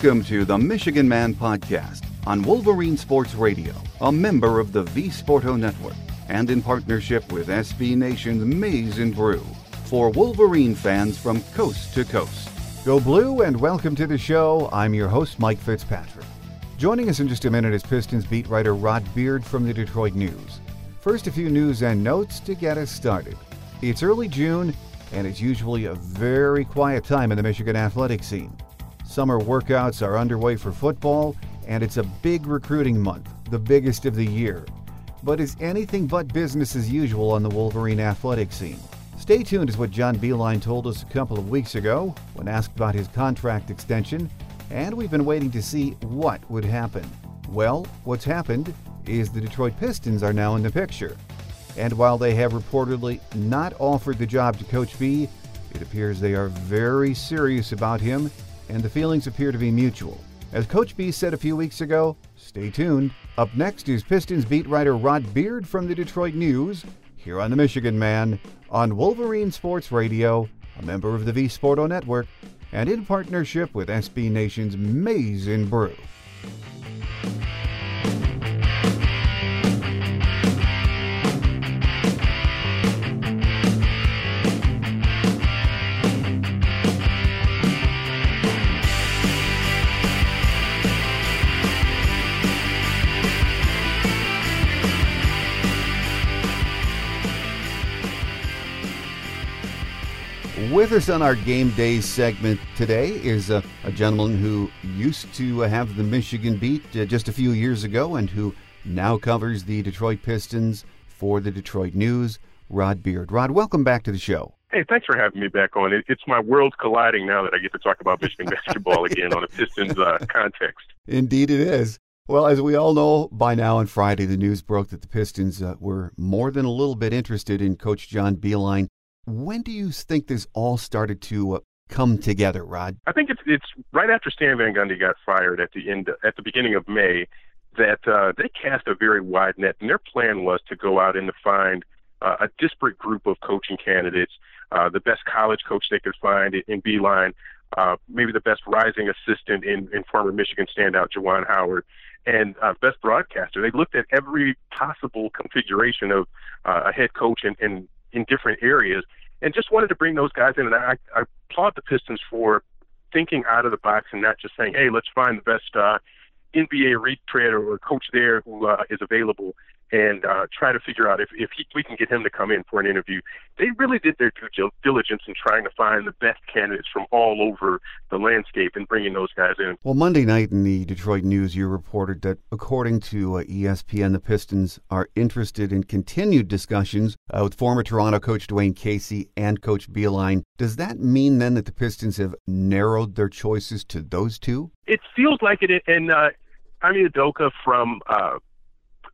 Welcome to the Michigan Man Podcast on Wolverine Sports Radio, a member of the V Sporto Network, and in partnership with SB Nation's Maize and Brew for Wolverine fans from coast to coast. Go Blue and welcome to the show. I'm your host, Mike Fitzpatrick. Joining us in just a minute is Pistons beat writer Rod Beard from the Detroit News. First, a few news and notes to get us started. It's early June, and it's usually a very quiet time in the Michigan athletic scene. Summer workouts are underway for football, and it's a big recruiting month, the biggest of the year. But it's anything but business as usual on the Wolverine athletic scene. Stay tuned is what John Beilein told us a couple of weeks ago when asked about his contract extension, and we've been waiting to see what would happen. Well, what's happened is the Detroit Pistons are now in the picture. And while they have reportedly not offered the job to Coach B, it appears they are very serious about him and the feelings appear to be mutual. As Coach B said a few weeks ago, stay tuned. Up next is Pistons beat writer Rod Beard from the Detroit News, here on the Michigan Man, on Wolverine Sports Radio, a member of the V Sporto Network, and in partnership with SB Nation's Maize and Brew. With us on our game day segment today is a, a gentleman who used to have the Michigan beat uh, just a few years ago and who now covers the Detroit Pistons for the Detroit News, Rod Beard. Rod, welcome back to the show. Hey, thanks for having me back on. It, it's my world colliding now that I get to talk about Michigan basketball again on a Pistons uh, context. Indeed, it is. Well, as we all know by now, on Friday, the news broke that the Pistons uh, were more than a little bit interested in Coach John Beilein when do you think this all started to uh, come together, Rod? I think it's it's right after Stan Van Gundy got fired at the end at the beginning of May that uh, they cast a very wide net, and their plan was to go out and to find uh, a disparate group of coaching candidates, uh, the best college coach they could find in Beilein, uh, maybe the best rising assistant in, in former Michigan standout Juwan Howard, and uh, best broadcaster. They looked at every possible configuration of uh, a head coach and, and in different areas, and just wanted to bring those guys in. And I, I applaud the Pistons for thinking out of the box and not just saying, "Hey, let's find the best uh, NBA retread or coach there who uh, is available." And uh, try to figure out if, if he, we can get him to come in for an interview. They really did their due diligence in trying to find the best candidates from all over the landscape and bringing those guys in. Well, Monday night in the Detroit News, you reported that according to uh, ESPN, the Pistons are interested in continued discussions uh, with former Toronto coach Dwane Casey and Coach Beilein. Does that mean then that the Pistons have narrowed their choices to those two? It feels like it, and uh, Ime Udoka from uh,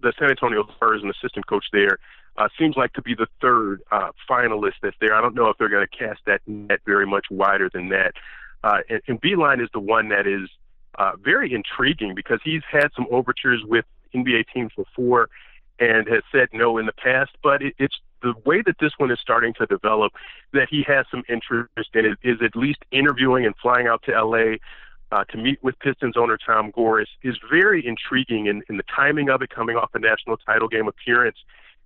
the San Antonio Spurs, an assistant coach there, uh, seems like to be the third uh, finalist that's there. I don't know if they're going to cast that net very much wider than that. Uh, and, and Beilein is the one that is uh, very intriguing because he's had some overtures with NBA teams before and has said no in the past. But it, it's the way that this one is starting to develop that he has some interest in it, is at least interviewing and flying out to LA uh, to meet with Pistons owner Tom Gores is very intriguing in, in the timing of it coming off a national title game appearance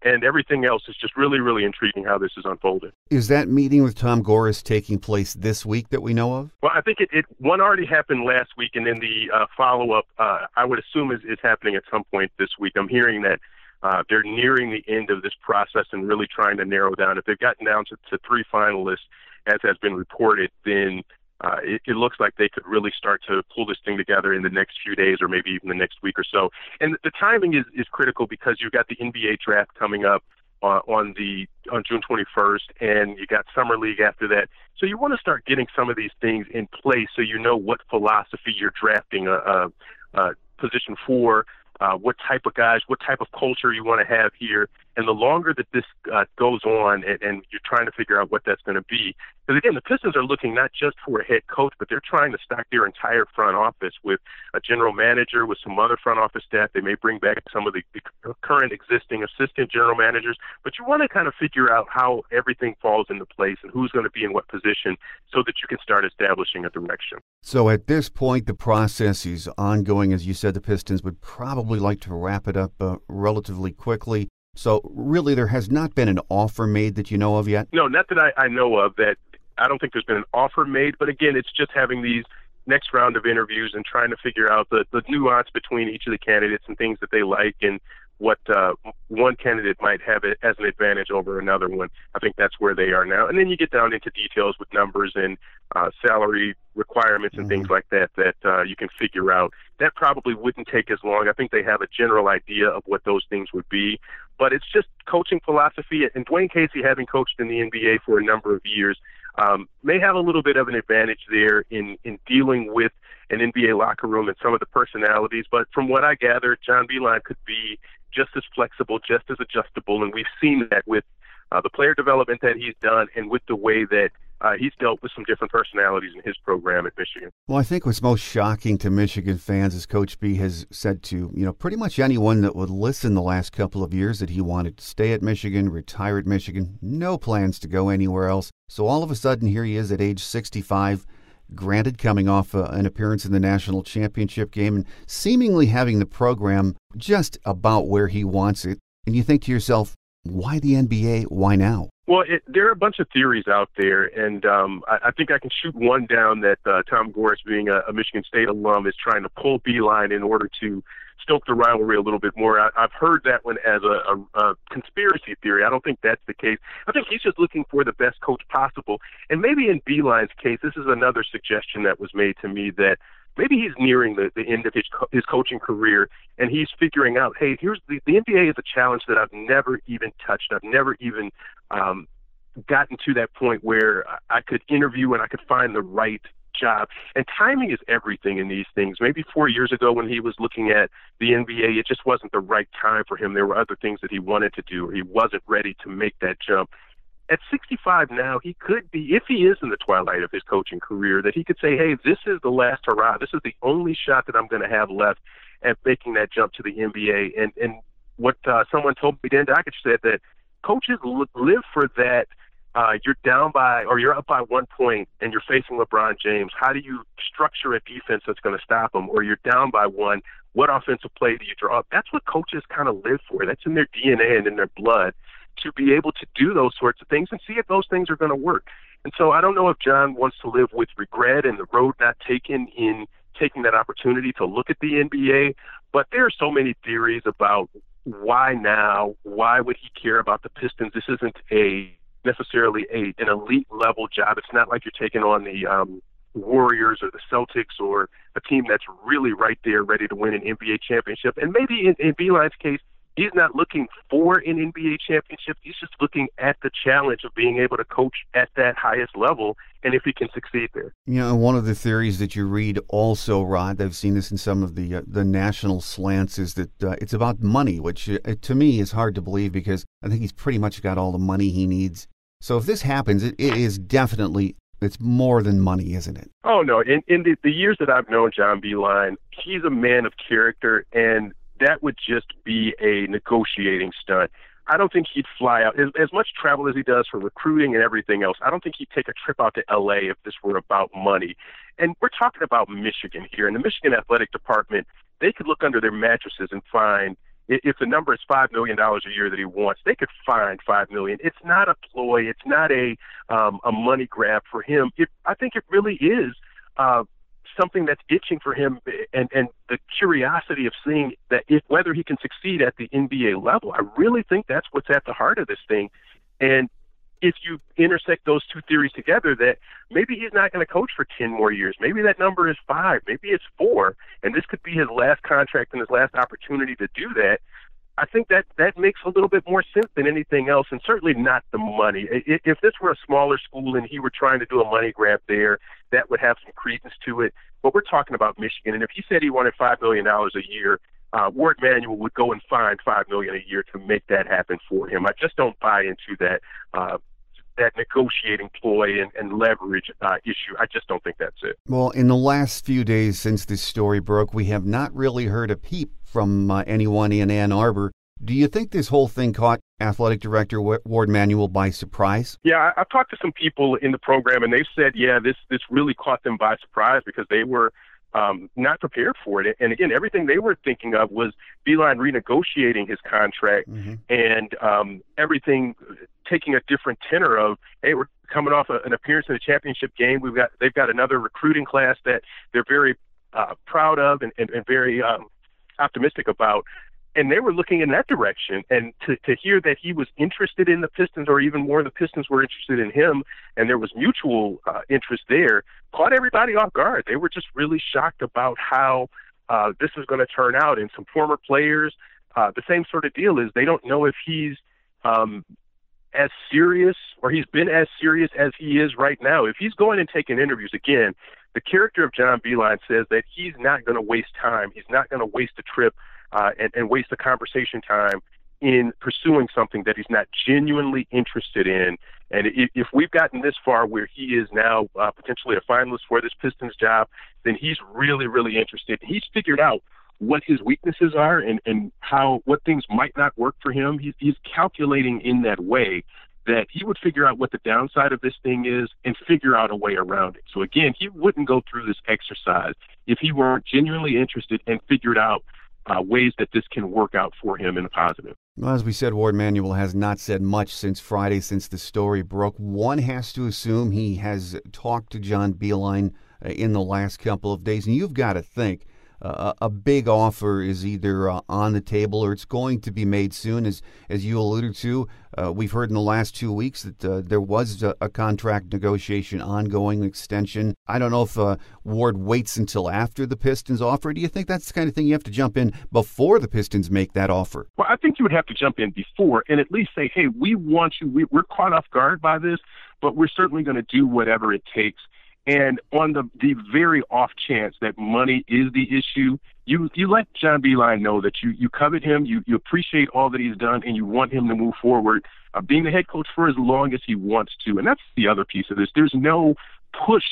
and everything else is just really, really intriguing how this is unfolding. Is that meeting with Tom Gores taking place this week that we know of? Well, I think it, it one already happened last week, and then the uh, follow up, uh, I would assume, is, is happening at some point this week. I'm hearing that uh, they're nearing the end of this process and really trying to narrow down. If they've gotten down to, to three finalists, as has been reported, then uh, it, it looks like they could really start to pull this thing together in the next few days or maybe even the next week or so. And the timing is, is critical because you've got the NBA draft coming up uh, on the on June 21st, and you got summer league after that. So you want to start getting some of these things in place so you know what philosophy you're drafting a, a, a position for, uh, what type of guys, what type of culture you want to have here, And the longer that this uh, goes on and, and you're trying to figure out what that's going to be, because again, the Pistons are looking not just for a head coach, but they're trying to stock their entire front office with a general manager, with some other front office staff. They may bring back some of the, the current existing assistant general managers, but you want to kind of figure out how everything falls into place and who's going to be in what position so that you can start establishing a direction. So at this point, the process is ongoing. As you said, the Pistons would probably like to wrap it up uh, relatively quickly. So really, there has not been an offer made that you know of yet. No, not that I, I know of. That I don't think there's been an offer made. But again, it's just having these next round of interviews and trying to figure out the, the nuance between each of the candidates and things that they like and what uh, one candidate might have it as an advantage over another one. I think that's where they are now. And then you get down into details with numbers and uh, salary requirements and mm-hmm. things like that that uh, you can figure out. That probably wouldn't take as long. I think they have a general idea of what those things would be. But it's just coaching philosophy. And Dwane Casey, having coached in the NBA for a number of years, um, may have a little bit of an advantage there in, in dealing with an NBA locker room and some of the personalities. But from what I gather, John Beilein could be just as flexible, just as adjustable, and we've seen that with uh, the player development that he's done and with the way that uh, he's dealt with some different personalities in his program at Michigan. Well, I think what's most shocking to Michigan fans is Coach B has said to you know pretty much anyone that would listen the last couple of years that he wanted to stay at Michigan, retire at Michigan, no plans to go anywhere else. So all of a sudden, here he is at age 65 granted coming off uh, an appearance in the national championship game and seemingly having the program just about where he wants it. And you think to yourself, why the NBA? Why now? Well, it, there are a bunch of theories out there, and um, I, I think I can shoot one down that uh, Tom Gores, being a, a Michigan State alum, is trying to pull Beilein in order to stoke the rivalry a little bit more. I, I've heard that one as a, a, a conspiracy theory. I don't think that's the case. I think he's just looking for the best coach possible. And maybe in Beilein's case, this is another suggestion that was made to me that maybe he's nearing the, the end of his his coaching career and he's figuring out, hey, here's the the NBA is a challenge that I've never even touched. I've never even um, gotten to that point where I could interview and I could find the right job. And timing is everything in these things. Maybe four years ago when he was looking at the NBA, it just wasn't the right time for him. There were other things that he wanted to do, he wasn't ready to make that jump. At 65 now, he could be, if he is in the twilight of his coaching career, that he could say, hey, this is the last hurrah. This is the only shot that I'm going to have left at making that jump to the NBA. And, and what uh, someone told me, Dan Dakich said that coaches live for that uh, you're down by or you're up by one point and you're facing LeBron James, how do you structure a defense that's going to stop him? Or you're down by one, what offensive play do you draw up? That's what coaches kind of live for. That's in their DNA and in their blood to be able to do those sorts of things and see if those things are going to work. And so I don't know if John wants to live with regret and the road not taken in taking that opportunity to look at the NBA, but there are so many theories about why now? Why would he care about the Pistons? This isn't a necessarily a an elite level job. It's not like you're taking on the um, Warriors or the Celtics or a team that's really right there, ready to win an NBA championship. And maybe in, in Beilein's case, he's not looking for an NBA championship. He's just looking at the challenge of being able to coach at that highest level and if he can succeed there. You know, one of the theories that you read also, Rod, I've seen this in some of the uh, the national slants, is that uh, it's about money, which uh, to me is hard to believe because I think he's pretty much got all the money he needs. So if this happens, it, it is definitely it's more than money, isn't it? Oh no! In, in the, the years that I've known John Beilein, he's a man of character, and that would just be a negotiating stunt. I don't think he'd fly out as, as much travel as he does for recruiting and everything else. I don't think he'd take a trip out to L.A. if this were about money. And we're talking about Michigan here, and the Michigan Athletic Department. They could look under their mattresses and find if the number is five million dollars a year that he wants, they could find five million. It's not a ploy. It's not a um, a money grab for him. It, I think it really is uh, something that's itching for him, and and the curiosity of seeing that if whether he can succeed at the NBA level. I really think that's what's at the heart of this thing, and if you intersect those two theories together, that maybe he's not going to coach for 10 more years. Maybe that number is five. Maybe it's four. And this could be his last contract and his last opportunity to do that. I think that that makes a little bit more sense than anything else, and certainly not the money. If this were a smaller school and he were trying to do a money grab there, that would have some credence to it. But we're talking about Michigan, and if he said he wanted five million dollars a year, uh, Warde Manuel would go and find five million a year to make that happen for him. I just don't buy into that uh, that negotiating ploy and, and leverage uh, issue. I just don't think that's it. Well, in the last few days since this story broke, we have not really heard a peep from uh, anyone in Ann Arbor. Do you think this whole thing caught athletic director Warde Manuel by surprise? Yeah, I've talked to some people in the program, and they've said, yeah, this this really caught them by surprise because they were um, not prepared for it. And again, everything they were thinking of was Beilein renegotiating his contract mm-hmm. and um, everything taking a different tenor of, hey, we're coming off a, an appearance in the championship game. We've got they've got another recruiting class that they're very uh, proud of and, and, and very um, optimistic about and they were looking in that direction. And to, to hear that he was interested in the Pistons, or even more, the Pistons were interested in him, and there was mutual uh, interest there, caught everybody off guard. They were just really shocked about how uh, this is going to turn out. And some former players, uh, the same sort of deal is they don't know if he's um, as serious or he's been as serious as he is right now. If he's going and taking interviews again, the character of John Beilein says that he's not going to waste time. He's not going to waste a trip uh, and, and waste the conversation time in pursuing something that he's not genuinely interested in. And if, if we've gotten this far where he is now uh, potentially a finalist for this Pistons job, then he's really, really interested. He's figured out what his weaknesses are and, and how what things might not work for him. He's, he's calculating in that way that he would figure out what the downside of this thing is and figure out a way around it. So again, he wouldn't go through this exercise if he weren't genuinely interested and figured out uh, ways that this can work out for him in a positive. Well, as we said, Warde Manuel has not said much since Friday, since the story broke. One has to assume he has talked to John Beilein uh, in the last couple of days, and you've got to think uh, a big offer is either uh, on the table or it's going to be made soon. As as you alluded to, uh, we've heard in the last two weeks that uh, there was a, a, contract negotiation ongoing, extension. I don't know if uh, Warde waits until after the Pistons offer. Do you think that's the kind of thing you have to jump in before the Pistons make that offer? Well, I think you would have to jump in before and at least say, hey, we want you. We, we're caught off guard by this, but we're certainly going to do whatever it takes and on the, the very off chance that money is the issue, you, you let John Beilein know that you, you covet him, you, you appreciate all that he's done, and you want him to move forward, uh, being the head coach for as long as he wants to. And that's the other piece of this. There's no push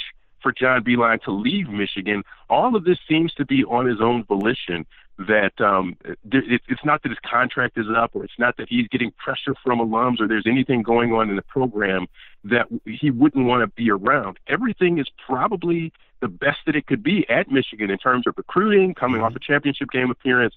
for John Beilein to leave Michigan. All of this seems to be on his own volition that um, it, it's not that his contract is up or it's not that he's getting pressure from alums or there's anything going on in the program that he wouldn't want to be around. Everything is probably the best that it could be at Michigan in terms of recruiting, coming off a championship game appearance.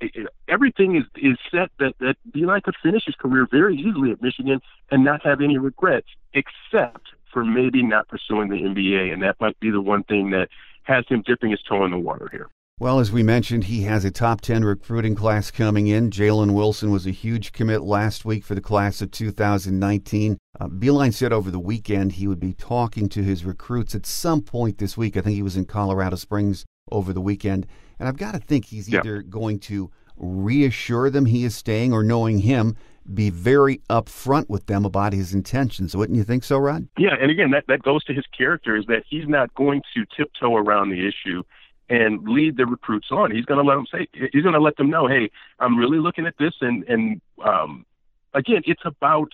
It, it, everything is is set that that Beilein could finish his career very easily at Michigan and not have any regrets, except for maybe not pursuing the NBA, and that might be the one thing that has him dipping his toe in the water here. Well, as we mentioned, he has a top 10 recruiting class coming in. Jalen Wilson was a huge commit last week for the class of 2019. Uh, Beilein said over the weekend he would be talking to his recruits at some point this week. I think he was in Colorado Springs over the weekend. And I've got to think he's yeah. either going to reassure them he is staying or knowing him, be very upfront with them about his intentions. Wouldn't you think so, Rod? Yeah, and again, that, that goes to his character is that he's not going to tiptoe around the issue and lead the recruits on. He's going to let them say, he's going to let them know, hey, I'm really looking at this, and and um, again, it's about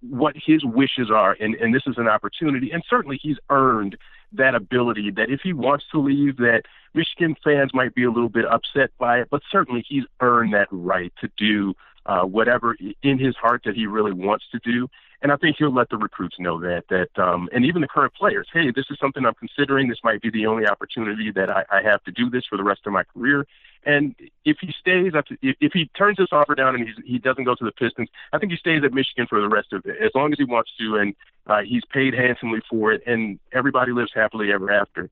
what his wishes are, and and this is an opportunity, and certainly he's earned that ability. That if he wants to leave, that Michigan fans might be a little bit upset by it, but certainly he's earned that right to do uh, whatever in his heart that he really wants to do. And I think he'll let the recruits know that that um, and even the current players, hey, this is something I'm considering. This might be the only opportunity that I, I have to do this for the rest of my career. And if he stays, if he turns this offer down and he's, he doesn't go to the Pistons, I think he stays at Michigan for the rest of it, as long as he wants to, and uh, he's paid handsomely for it, and everybody lives happily ever after.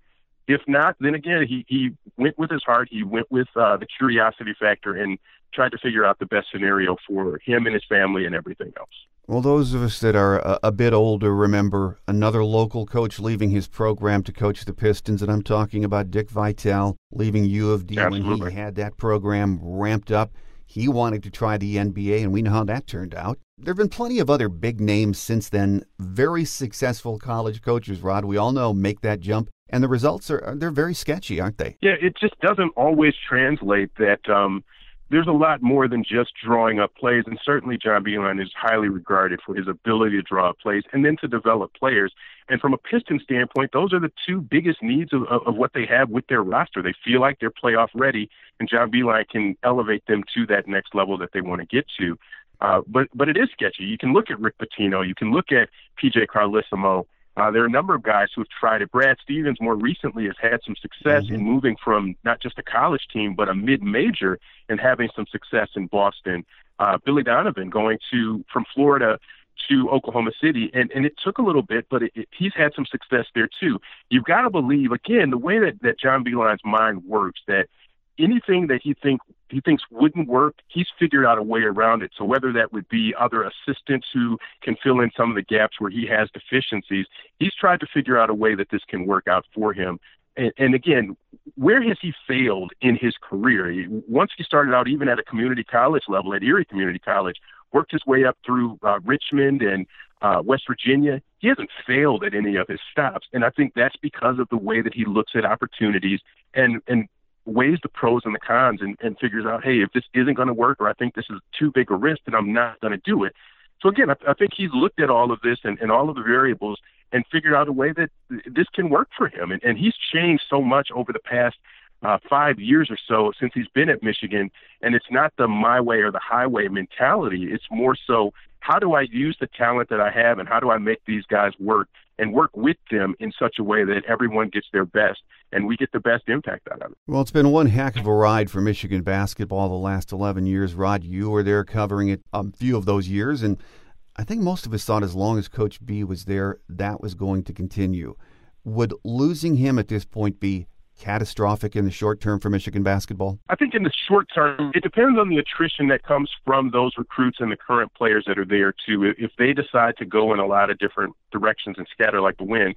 If not, then again, he, he went with his heart. He went with uh, the curiosity factor and tried to figure out the best scenario for him and his family and everything else. Well, those of us that are a, a, bit older remember another local coach leaving his program to coach the Pistons, and I'm talking about Dick Vitale leaving U of D Absolutely. when he had that program ramped up. He wanted to try the NBA, and we know how that turned out. There have been plenty of other big names since then, very successful college coaches, Rod. We all know make that jump and the results are they're very sketchy, aren't they? Yeah, it just doesn't always translate that um, there's a lot more than just drawing up plays, and certainly John Beilein is highly regarded for his ability to draw up plays and then to develop players. And from a Piston standpoint, those are the two biggest needs of, of, of what they have with their roster. They feel like they're playoff ready, and John Beilein can elevate them to that next level that they want to get to. Uh, but but it is sketchy. You can look at Rick Pitino, you can look at PJ Carlesimo, uh, there are a number of guys who have tried it. Brad Stevens, more recently, has had some success mm-hmm. in moving from not just a college team, but a mid major and having some success in Boston. Uh, Billy Donovan going to from Florida to Oklahoma City, and, and it took a little bit, but it, it, he's had some success there too. You've got to believe, again, the way that, that John Beilein's mind works, that anything that he think he thinks wouldn't work, he's figured out a way around it. So whether that would be other assistants who can fill in some of the gaps where he has deficiencies, he's tried to figure out a way that this can work out for him. And, and again, where has he failed in his career? Once he started out, even at a community college level, at Erie Community College, worked his way up through uh, Richmond and uh, West Virginia. He hasn't failed at any of his stops, and I think that's because of the way that he looks at opportunities and and weighs the pros and the cons and, and figures out, hey, if this isn't going to work or I think this is too big a risk, then I'm not going to do it. So again, I, I think he's looked at all of this and, and all of the variables and figured out a way that this can work for him. And, and he's changed so much over the past uh, five years or so since he's been at Michigan. And it's not the my way or the highway mentality. It's more so how do I use the talent that I have and how do I make these guys work and work with them in such a way that everyone gets their best and we get the best impact out of it. Well, it's been one heck of a ride for Michigan basketball the last 11 years. Rod, you were there covering it a few of those years, and I think most of us thought as long as Coach B was there, that was going to continue. Would losing him at this point be catastrophic in the short term for Michigan basketball? I think in the short term, it depends on the attrition that comes from those recruits and the current players that are there too. If they decide to go in a lot of different directions and scatter like the wind,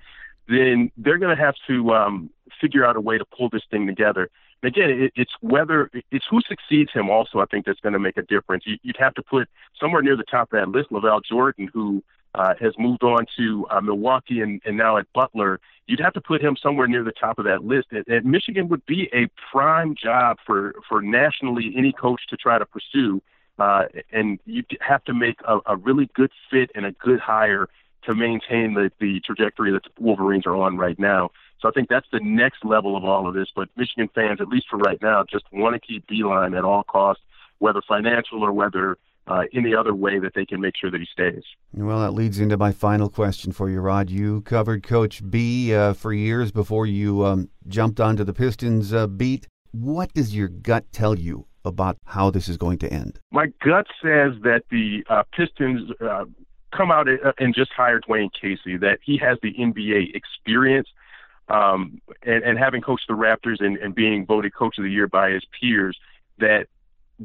then they're going to have to um, figure out a way to pull this thing together. And again, it, it's whether it's who succeeds him. Also, I think that's going to make a difference. You, would have to put somewhere near the top of that list LaVall Jordan, who uh, has moved on to uh, Milwaukee and, and now at Butler, you'd have to put him somewhere near the top of that list. And, and Michigan would be a prime job for, for nationally any coach to try to pursue. Uh, and you'd have to make a, a really good fit and a good hire to maintain the, the trajectory that the Wolverines are on right now. So I think that's the next level of all of this. But Michigan fans, at least for right now, just want to keep Beilein at all costs, whether financial or whether uh, any other way that they can make sure that he stays. Well, that leads into my final question for you, Rod. You covered Coach B uh, for years before you um, jumped onto the Pistons uh, beat. What does your gut tell you about how this is going to end? My gut says that the uh, Pistons uh, come out uh, and just hire Dwane Casey, that he has the NBA experience. Um, and, and having coached the Raptors and, and being voted coach of the year by his peers, that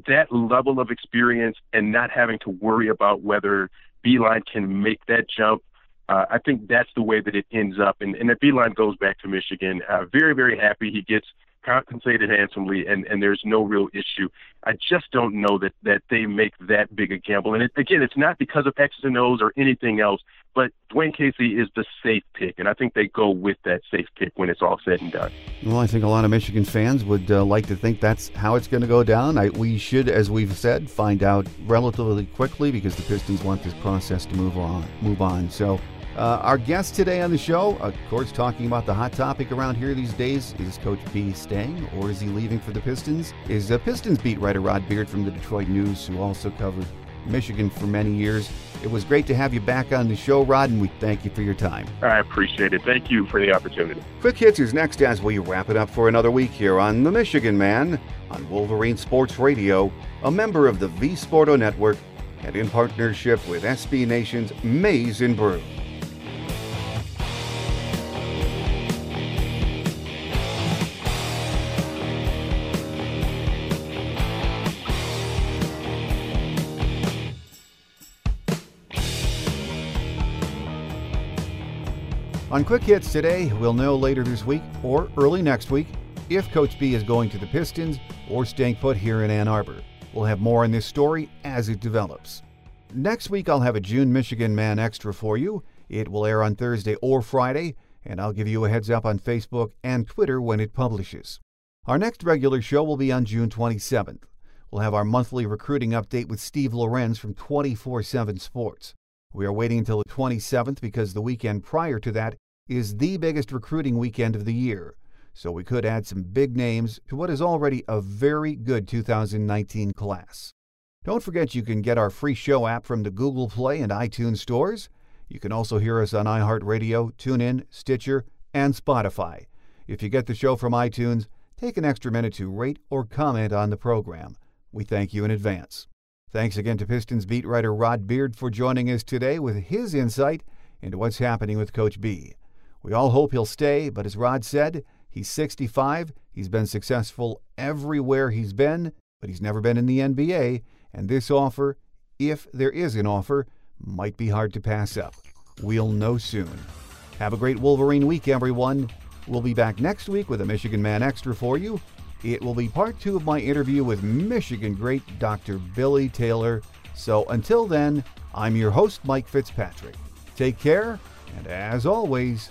that level of experience and not having to worry about whether Beilein can make that jump, uh, I think that's the way that it ends up. And, and that Beilein goes back to Michigan. Uh, very, very happy. He gets compensated handsomely, and, and there's no real issue. I just don't know that, that they make that big a gamble. And it, again, it's not because of X's and O's or anything else, but Dwane Casey is the safe pick, and I think they go with that safe pick when it's all said and done. Well, I think a lot of Michigan fans would uh, like to think that's how it's going to go down. I, we should, as we've said, find out relatively quickly because the Pistons want this process to move on. Move on. So uh, our guest today on the show, of course, talking about the hot topic around here these days is Coach B staying or is he leaving for the Pistons? Is a Pistons beat writer Rod Beard from the Detroit News, who also covered Michigan for many years. It was great to have you back on the show, Rod, and we thank you for your time. I appreciate it. Thank you for the opportunity. Quick Hits is next as we wrap it up for another week here on The Michigan Man on Wolverine Sports Radio, a member of the V Sporto Network, and in partnership with SB Nation's Maize and Brew. On Quick Hits today, we'll know later this week or early next week if Coach B is going to the Pistons or staying put here in Ann Arbor. We'll have more on this story as it develops. Next week, I'll have a June Michigan Man Extra for you. It will air on Thursday or Friday, and I'll give you a heads up on Facebook and Twitter when it publishes. Our next regular show will be on June 27th. We'll have our monthly recruiting update with Steve Lorenz from 24 7 Sports. We are waiting until the 27th because the weekend prior to that is the biggest recruiting weekend of the year. So we could add some big names to what is already a very good 2019 class. Don't forget you can get our free show app from the Google Play and iTunes stores. You can also hear us on iHeartRadio, TuneIn, Stitcher, and Spotify. If you get the show from iTunes, take an extra minute to rate or comment on the program. We thank you in advance. Thanks again to Pistons beat writer Rod Beard for joining us today with his insight into what's happening with Coach B. We all hope he'll stay, but as Rod said, he's 65. He's been successful everywhere he's been, but he's never been in the NBA, and this offer, if there is an offer, might be hard to pass up. We'll know soon. Have a great Wolverine week, everyone. We'll be back next week with a Michigan Man Extra for you. It will be part two of my interview with Michigan great Dr. Billy Taylor. So until then, I'm your host, Mike Fitzpatrick. Take care, and as always,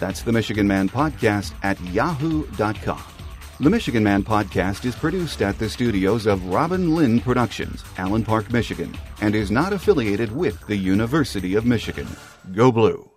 That's the Michigan Man Podcast at yahoo.com. The Michigan Man Podcast is produced at the studios of Robin Lynn Productions, Allen Park, Michigan, and is not affiliated with the University of Michigan. Go Blue!